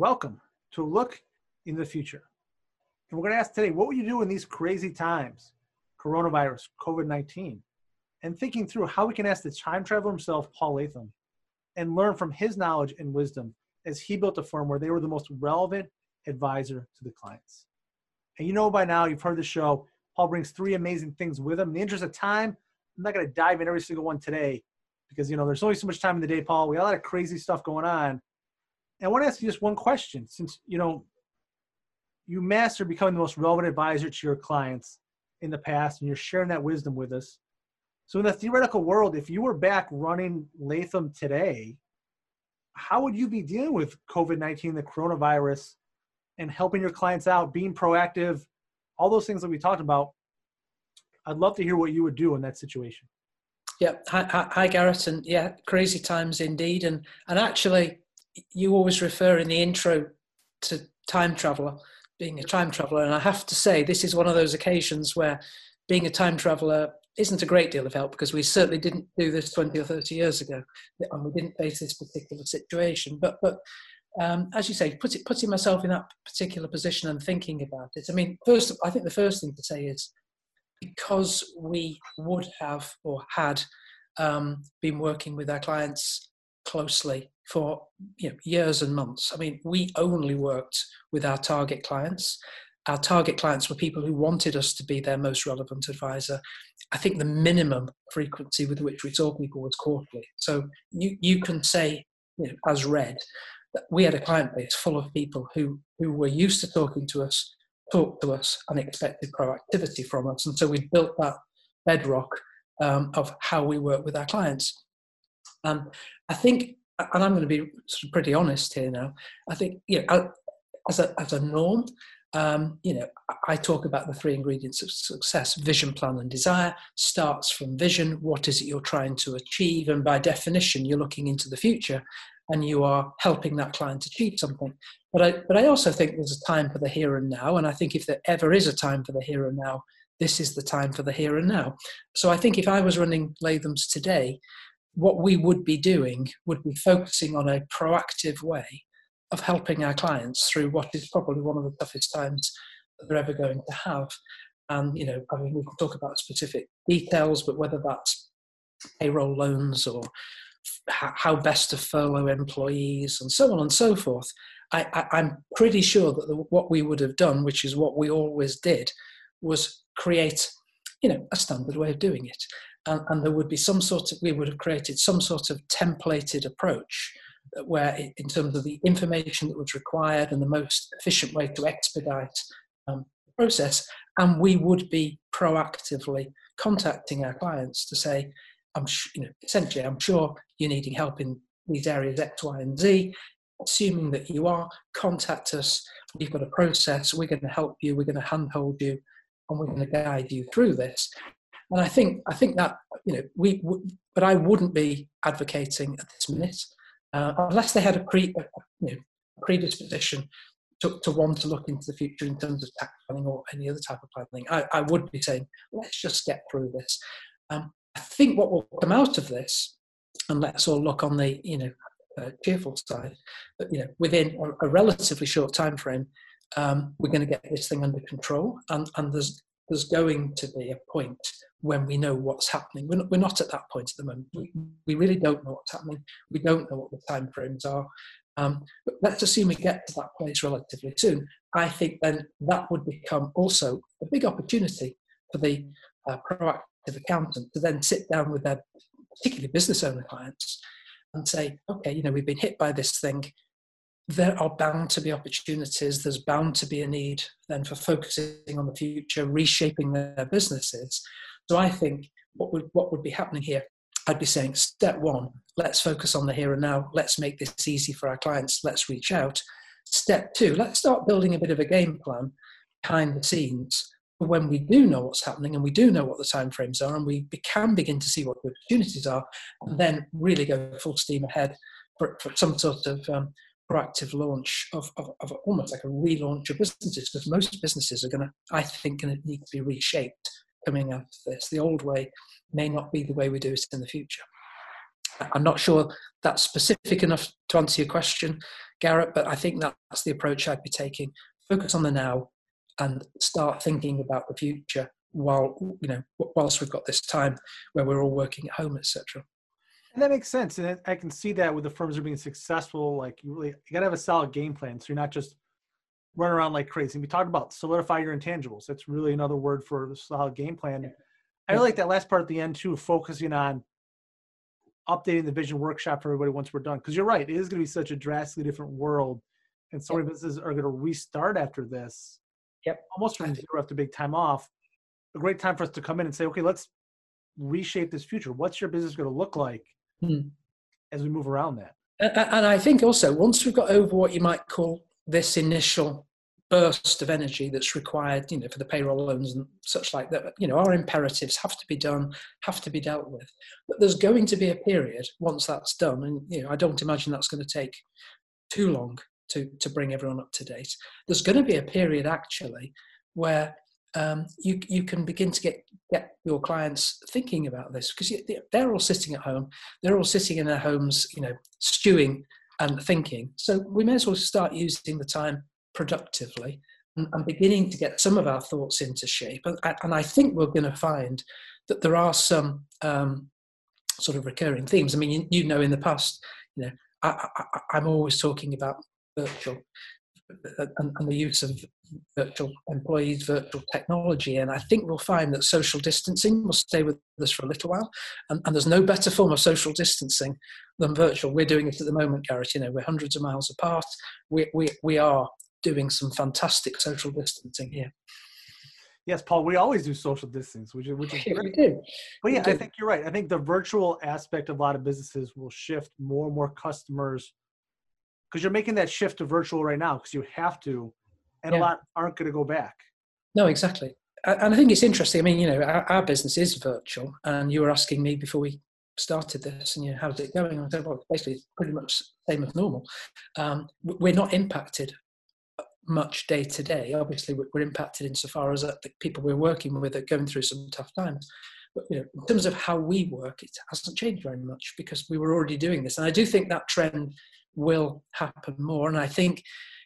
welcome to look in the future. And we're going to ask today, what would you do in these crazy times, coronavirus, COVID 19, and thinking through how we can ask the time traveler himself, Paul Latham, and learn from his knowledge and wisdom as he built a firm where they were the most relevant advisor to the clients. And you know by now, you've heard the show, Paul brings three amazing things with him. In the interest of time, I'm not going to dive in every single one today because, you know, there's only so much time in the day, Paul. We got a lot of crazy stuff going on. I want to ask you just one question since, you know, you master becoming the most relevant advisor to your clients in the past and you're sharing that wisdom with us. So, in the theoretical world, if you were back running Latham today, how would you be dealing with COVID 19, the coronavirus, and helping your clients out, being proactive, all those things that we talked about? I'd love to hear what you would do in that situation. Yeah, hi, hi, hi Garrett, and yeah, crazy times indeed. And and actually, you always refer in the intro to time traveler, being a time traveler, and I have to say this is one of those occasions where being a time traveler isn't a great deal of help because we certainly didn't do this 20 or 30 years ago and we didn't face this particular situation. But but um, as you say put it, putting myself in that particular position and thinking about it. I mean first i think the first thing to say is because we would have or had um, been working with our clients closely for you know, years and months. I mean, we only worked with our target clients. Our target clients were people who wanted us to be their most relevant advisor. I think the minimum frequency with which we saw people was quarterly. So you, you can say, you know, as read, that we had a client base full of people who, who were used to talking to us, talk to us, and expected proactivity from us. And so we built that bedrock um, of how we work with our clients. Um, I think and I'm going to be sort of pretty honest here now. I think you know, as a as a norm, um, you know, I talk about the three ingredients of success: vision, plan, and desire. Starts from vision. What is it you're trying to achieve? And by definition, you're looking into the future, and you are helping that client achieve something. But I but I also think there's a time for the here and now. And I think if there ever is a time for the here and now, this is the time for the here and now. So I think if I was running Latham's today, what we would be doing would be focusing on a proactive way of helping our clients through what is probably one of the toughest times that they're ever going to have. And, you know, I mean, we can talk about specific details, but whether that's payroll loans or how best to furlough employees and so on and so forth, I, am pretty sure that the, what we would have done, which is what we always did, was create, you know, a standard way of doing it. And, and there would be some sort of we would have created some sort of templated approach where in terms of the information that was required and the most efficient way to expedite um, the process and we would be proactively contacting our clients to say i'm you know essentially i'm sure you're needing help in these areas x y and z. Assuming that you are contact us. We've got a process. We're going to help you. We're going to handhold you and we're going to guide you through this and I think I think that you know we, but I wouldn't be advocating at this minute uh, unless they had a pre a, you know, predisposition to, to want to look into the future in terms of tax planning or any other type of planning. I, I would be saying let's just get through this. Um, I think what will come out of this, and let's all look on the you know uh, cheerful side, but you know within a, a relatively short time frame, um, we're going to get this thing under control, and and there's there's going to be a point when we know what's happening. We're not, we're not at that point at the moment. We, we really don't know what's happening. We don't know what the time frames are. Um, but let's assume we get to that place relatively soon. I think then that would become also a big opportunity for the uh, proactive accountant to then sit down with their particularly business owner clients and say, okay, you know, we've been hit by this thing there are bound to be opportunities. There's bound to be a need then for focusing on the future, reshaping their businesses. So I think what would what would be happening here? I'd be saying step one, let's focus on the here and now. Let's make this easy for our clients. Let's reach out. Step two, let's start building a bit of a game plan behind the scenes when we do know what's happening and we do know what the timeframes are and we can begin to see what the opportunities are and then really go full steam ahead for, for some sort of um, proactive launch of, of, of, almost like a relaunch of businesses because most businesses are going to, I think, going to need to be reshaped coming out of this. The old way may not be the way we do it in the future. I'm not sure that's specific enough to answer your question, Garrett, but I think that's the approach I'd be taking. Focus on the now and start thinking about the future while you know whilst we've got this time where we're all working at home, etc. And that makes sense, and I can see that with the firms that are being successful. Like you really, you got to have a solid game plan, so you're not just running around like crazy. And We talked about solidify your intangibles. That's really another word for the solid game plan. Yeah. I really like that last part at the end too, focusing on updating the vision workshop for everybody once we're done. Because you're right, it is going to be such a drastically different world, and so many businesses are going to restart after this. Yep. Almost from zero after big time off. A great time for us to come in and say, okay, let's reshape this future. What's your business going to look like hmm. as we move around that? And I think also once we've got over what you might call this initial burst of energy that's required, you know, for the payroll loans and such like that, you know, our imperatives have to be done, have to be dealt with. But there's going to be a period once that's done, and you know, I don't imagine that's going to take too long to to bring everyone up to date. There's going to be a period actually where um, you you can begin to get get your clients thinking about this because they're all sitting at home, they're all sitting in their homes, you know, stewing and thinking. So we may as well start using the time productively and, and beginning to get some of our thoughts into shape. And, and I think we're going to find that there are some um, sort of recurring themes. I mean, you, you, know, in the past, you know, I, am always talking about virtual and, and, the use of virtual employees, virtual technology. And I think we'll find that social distancing will stay with us for a little while. And, and, there's no better form of social distancing than virtual. We're doing it at the moment, Garrett. You know, we're hundreds of miles apart. We, we, we are doing some fantastic social distancing here. Yes, Paul, we always do social distancing, which is, which is great. We do. But yeah, I think you're right. I think the virtual aspect of a lot of businesses will shift more and more customers because you're making that shift to virtual right now because you have to, and yeah. a lot aren't going to go back. No, exactly. And I think it's interesting. I mean, you know, our, our, business is virtual, and you were asking me before we started this, and you know, how's it going? I said, well, basically, it's pretty much same as normal. Um, we're not impacted much day to day. Obviously, we're impacted insofar as uh, the people we're working with are going through some tough times. But you know, in terms of how we work, it hasn't changed very much because we were already doing this. And I do think that trend will happen more. And I think,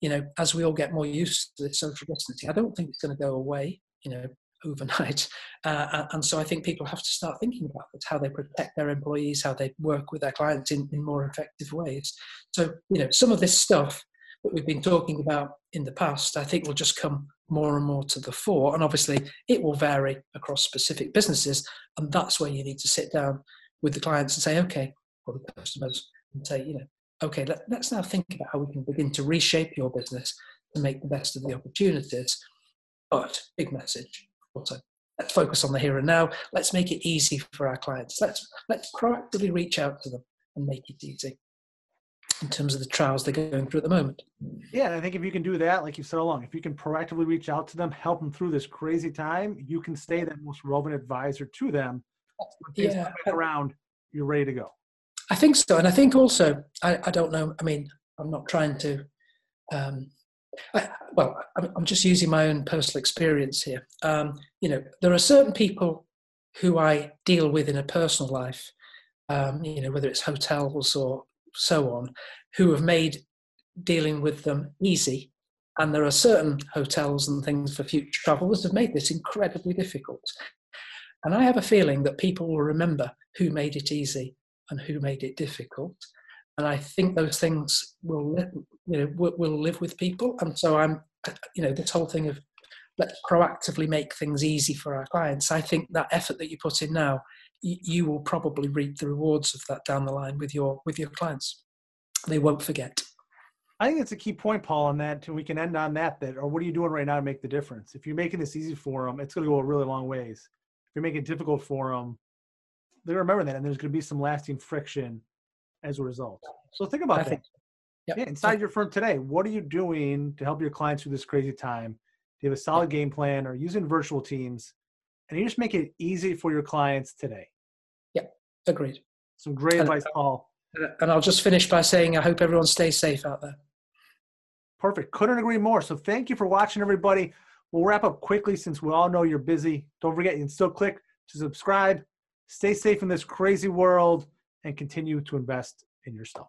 you know, as we all get more used to this social distancing, I don't think it's going to go away, you know, overnight. Uh, and so I think people have to start thinking about it, how they protect their employees, how they work with their clients in, in more effective ways. So, you know, some of this stuff that we've been talking about in the past, I think will just come more and more to the fore. And obviously, it will vary across specific businesses. And that's where you need to sit down with the clients and say, okay, or the customers, and say, you know, okay, let, us now think about how we can begin to reshape your business to make the best of the opportunities. But big message also. Let's focus on the here and now. Let's make it easy for our clients. Let's let's proactively reach out to them and make it easy in terms of the trials they're going through at the moment. Yeah, I think if you can do that, like you said along, if you can proactively reach out to them, help them through this crazy time, you can stay that most relevant advisor to them. yeah. around, you're ready to go. I think so, and I think also, I, I don't know. I mean, I'm not trying to. Um, I, well, I'm, just using my own personal experience here. Um, you know, there are certain people who I deal with in a personal life. Um, you know, whether it's hotels or so on, who have made dealing with them easy. And there are certain hotels and things for future travel that have made this incredibly difficult. And I have a feeling that people will remember who made it easy and who made it difficult. And I think those things will, live, you know, will, live with people. And so I'm, you know, this whole thing of let's proactively make things easy for our clients. I think that effort that you put in now you will probably reap the rewards of that down the line with your with your clients. They won't forget. I think that's a key point, Paul, on that. And we can end on that. That or what are you doing right now to make the difference? If you're making this easy for them, it's going to go a really long ways. If you're making it difficult for them, they remember that, and there's going to be some lasting friction as a result. So think about I that. Think, yep. yeah, inside your firm today, what are you doing to help your clients through this crazy time? Do you have a solid game plan, or using virtual teams? and you just make it easy for your clients today. Yeah, agreed. Some great and, advice, Paul. Uh, and I'll just finish by saying I hope everyone stays safe out there. Perfect. Couldn't agree more. So thank you for watching, everybody. We'll wrap up quickly since we all know you're busy. Don't forget, you can still click to subscribe. Stay safe in this crazy world. and continue to invest in yourself.